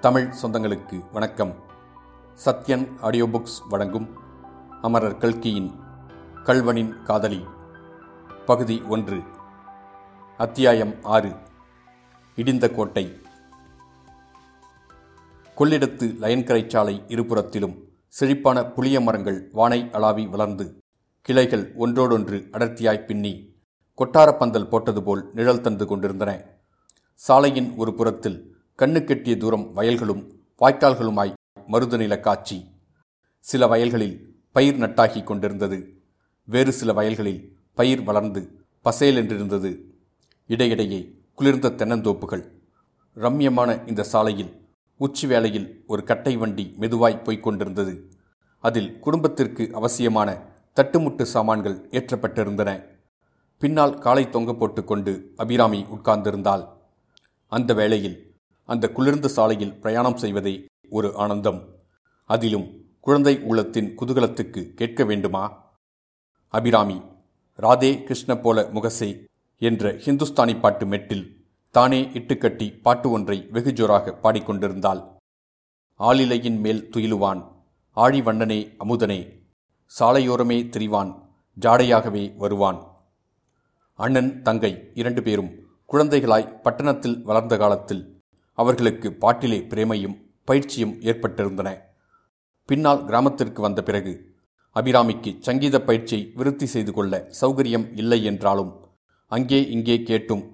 தமிழ் சொந்தங்களுக்கு வணக்கம். Sathyan audio books வழங்கும் அமரர் கல்கியின் கல்வனின் காதலி பகுதி ஒன்று அத்தியாயம் ஆறு இடிந்த கோட்டை. கொள்ளிடத்து லயன்கரை சாலை இருபுறத்திலும் செழிப்பான புளிய மரங்கள் வானை அளாவி வளர்ந்து கிளைகள் ஒன்றோடொன்று அடர்த்தியாய் பின்னி கொட்டாரப்பந்தல் போட்டது போல் நிழல் தந்து கொண்டிருந்தன. சாலையின் ஒரு புறத்தில் கண்ணுக்கெட்டிய தூரம் வயல்களும் வாய்க்கால்களுமாய் மருதநில காட்சி. சில வயல்களில் பயிர் நட்டாகி கொண்டிருந்தது. வேறு சில வயல்களில் பயிர் வளர்ந்து பசேல் என்றிருந்தது. இடையிடையே குளிர்ந்த தென்னந்தோப்புகள். ரம்யமான இந்த சாலையில் உச்சி வேளையில் ஒரு கட்டை வண்டி மெதுவாய் போய்க் கொண்டிருந்தது. அதில் குடும்பத்திற்கு அவசியமான தட்டுமுட்டு சாமான்கள் ஏற்றப்பட்டிருந்தன. பின்னால் காலை தொங்க போட்டுக்கொண்டு அபிராமி உட்கார்ந்திருந்தாள். அந்த வேளையில் அந்த குளிர்ந்த சாலையில் பிரயாணம் செய்வதே ஒரு ஆனந்தம். அதிலும் குழந்தை உள்ளத்தின் குதூகலத்துக்கு கேட்க வேண்டுமா? அபிராமி ராதே கிருஷ்ண போல முகசே என்ற ஹிந்துஸ்தானி பாட்டு மெட்டில் தானே இட்டுக்கட்டி பாட்டு ஒன்றை வெகு ஜோராக பாடிக்கொண்டிருந்தாள். ஆளிலையின் மேல் துயிலுவான் ஆழிவண்ணனே அமுதனே சாலையோரமே திரிவான் ஜாடையாகவே வருவான். அண்ணன் தங்கை இரண்டு பேரும் குழந்தைகளாய் பட்டணத்தில் வளர்ந்த காலத்தில் அவர்களுக்கு பாட்டிலே பிரேமையும் பயிற்சியும் ஏற்பட்டிருந்தன. பின்னால் கிராமத்திற்கு வந்த பிறகு அபிராமிக்கு சங்கீத பயிற்சியை விருத்தி செய்து கொள்ள சௌகரியம் இல்லை என்றாலும் அங்கே இங்கே கேட்டும்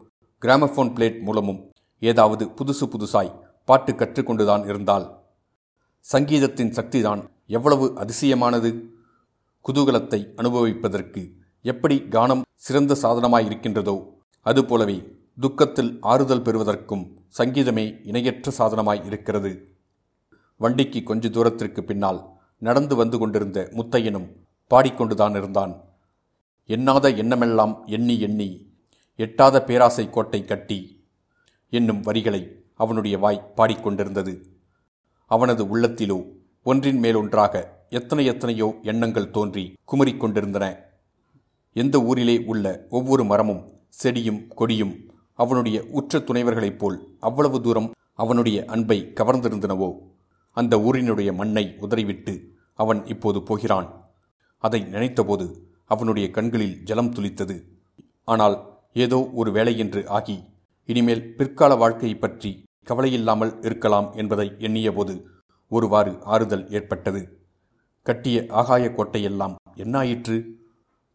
கிராமபோன் பிளேட் மூலமும் ஏதாவது புதுசு புதுசாய் பாட்டு கற்றுக்கொண்டுதான் இருந்தால் சங்கீதத்தின் சக்திதான் எவ்வளவு அதிசயமானது! குதூகலத்தை அனுபவிப்பதற்கு எப்படி கானம் சிறந்த சாதனமாயிருக்கின்றதோ அதுபோலவே துக்கத்தில் ஆறுதல் பெறுவதற்கும் சங்கீதமே இணையற்ற சாதனமாய் இருக்கிறது. வண்டிக்கு கொஞ்ச தூரத்திற்கு பின்னால் நடந்து வந்து கொண்டிருந்த முத்தையனும் பாடிக்கொண்டுதான் இருந்தான். எண்ணாத எண்ணமெல்லாம் எண்ணி எண்ணி எட்டாத பேராசை கோட்டை கட்டி என்னும் வரிகளை அவனுடைய வாய் பாடிக்கொண்டிருந்தது. அவனது உள்ளத்திலோ ஒன்றின் மேலொன்றாக எத்தனை எத்தனையோ எண்ணங்கள் தோன்றி குமரிக்கொண்டிருந்தன எந்த ஊரிலே உள்ள ஒவ்வொரு மரமும் செடியும் கொடியும் அவனுடைய உற்ற துணைவர்களைப் போல் அவ்வளவு தூரம் அவனுடைய அன்பை கவர்ந்திருந்தனவோ? அந்த ஊரினுடைய மண்ணை உதறிவிட்டு அவன் இப்போது போகிறான். அதை நினைத்தபோது அவனுடைய கண்களில் ஜலம் துளித்தது. ஆனால் ஏதோ ஒரு வேலையென்று ஆகி இனிமேல் பிற்கால வாழ்க்கையை பற்றி கவலையில்லாமல் இருக்கலாம் என்பதை எண்ணியபோது ஒருவாறு ஆறுதல் ஏற்பட்டது. கட்டிய ஆகாய கோட்டையெல்லாம் என்னாயிற்று?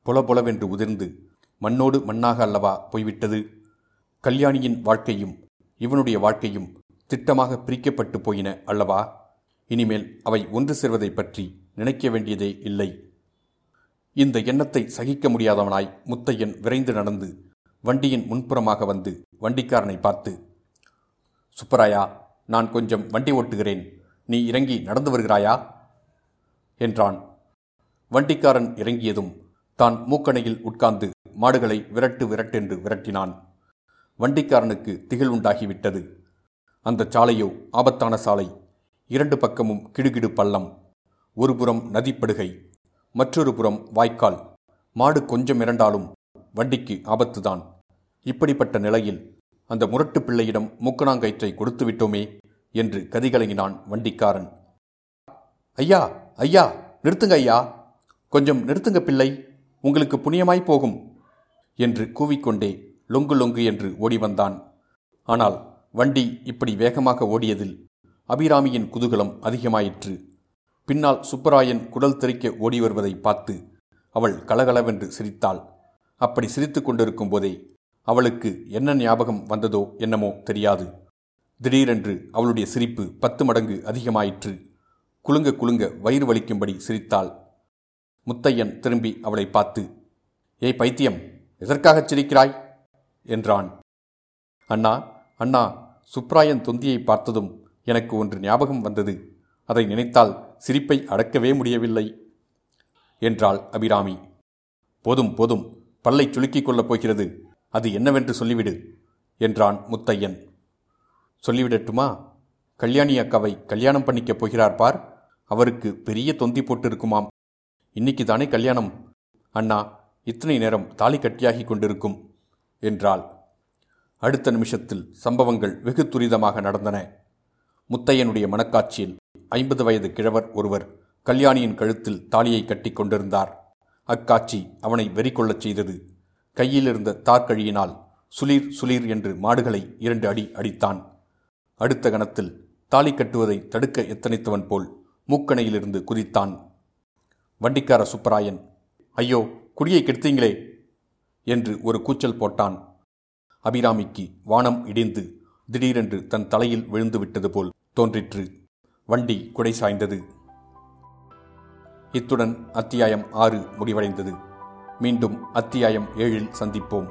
புலபுலவென்று உதிர்ந்து மண்ணோடு மண்ணாக அல்லவா போய்விட்டது? கல்யாணியின் வாழ்க்கையும் இவனுடைய வாழ்க்கையும் திட்டமாக பிரிக்கப்பட்டு போயின அல்லவா? இனிமேல் அவை ஒன்று சேர்வதை பற்றி நினைக்க வேண்டியதே இல்லை. இந்த எண்ணத்தை சகிக்க முடியாதவனாய் முத்தையன் விரைந்து நடந்து வண்டியின் முன்புறமாக வந்து வண்டிக்காரனை பார்த்து சுப்பராயா நான் கொஞ்சம் வண்டி ஓட்டுகிறேன். நீ இறங்கி நடந்து வருகிறாயா? என்றான். வண்டிக்காரன் இறங்கியதும் தான் மூக்கணையில் உட்கார்ந்து மாடுகளை விரட்டு விரட்டென்று விரட்டினான். வண்டிக்காரனுக்கு திகில் உண்டாகிவிட்டது அந்த சாலையோ ஆபத்தான சாலை. இரண்டு பக்கமும் கிடுகிடு பள்ளம். ஒரு புறம் நதிப்படுகை மற்றொரு புறம் வாய்க்கால். மாடு கொஞ்சம் இரண்டாலும் வண்டிக்கு ஆபத்துதான். இப்படிப்பட்ட நிலையில் அந்த முரட்டு பிள்ளையிடம் மூக்கணாங்கயிற்றை கொடுத்து விட்டோமே என்று கதிகலங்கினான் வண்டிக்காரன். ஐயா ஐயா நிறுத்துங்க ஐயா. கொஞ்சம் நிறுத்துங்க பிள்ளை. உங்களுக்கு புண்ணியமாய் போகும் என்று கூவிக்கொண்டே லொங்கு லொங்கு என்று ஓடி வந்தான் ஆனால் வண்டி இப்படி வேகமாக ஓடியதில் அபிராமியின் குதூகலம் அதிகமாயிற்று. பின்னால் சுப்பராயன் குடல் தெறிக்க ஓடி வருவதை பார்த்து அவள் கலகலவென்று சிரித்தாள். அப்படி சிரித்து கொண்டிருக்கும் போதே அவளுக்கு என்ன ஞாபகம் வந்ததோ என்னமோ தெரியாது. திடீரென்று அவளுடைய சிரிப்பு பத்து மடங்கு அதிகமாயிற்று. குலுங்க குலுங்க வயிறு வலிக்கும்படி சிரித்தாள். முத்தையன் திரும்பி அவளை பார்த்து ஏய் பைத்தியம் எதற்காகச் சிரிக்கிறாய்? என்றான். அண்ணா அண்ணா சுப்ராயன் தொந்தியை பார்த்ததும் எனக்கு ஒன்று ஞாபகம் வந்தது. அதை நினைத்தால் சிரிப்பை அடக்கவே முடியவில்லை என்றாள் அபிராமி. போதும் போதும் பல்லை சுலுக்கிக் கொள்ளப் போகிறது. அது என்னவென்று சொல்லிவிடு என்றான் முத்தையன். சொல்லிவிடட்டுமா? கல்யாணி அக்காவை கல்யாணம் பண்ணிக்கப் போகிறார் பார். அவருக்கு பெரிய தொந்தி போட்டு இருக்குமாம் இன்னைக்கு தானே கல்யாணம். அண்ணா இத்தனை நேரம் தாலி கட்டியாகி கொண்டிருக்கும். என்றாள். அடுத்த நிமிஷத்தில் சம்பவங்கள் வெகு துரிதமாக நடந்தன. முத்தையனுடைய மனக்காட்சியில் ஐம்பது வயது கிழவர் ஒருவர் கல்யாணியின் கழுத்தில் தாலியை கட்டி கொண்டிருந்தார். அக்காட்சி அவனை வெறி கொள்ளச் செய்தது. கையிலிருந்த தார்கழியினால் சுளீர் சுளீர் என்று மாடுகளை இரண்டு அடி அடித்தான். அடுத்த கணத்தில் தாலி கட்டுவதை தடுக்க எத்தனித்தவன் போல் மூக்கணையிலிருந்து குதித்தான். வண்டிக்கார சுப்பராயன் ஐயோ குடியை கெடுத்தீங்களே என்று ஒரு கூச்சல் போட்டான். அபிராமிக்கு வானம் இடிந்து திடீரென்று தன் தலையில் விழுந்து விட்டது போல் தோன்றிற்று. வண்டி குடை சாய்ந்தது. இத்துடன் அத்தியாயம் ஆறு முடிவடைந்தது. மீண்டும் அத்தியாயம் ஏழில் சந்திப்போம்.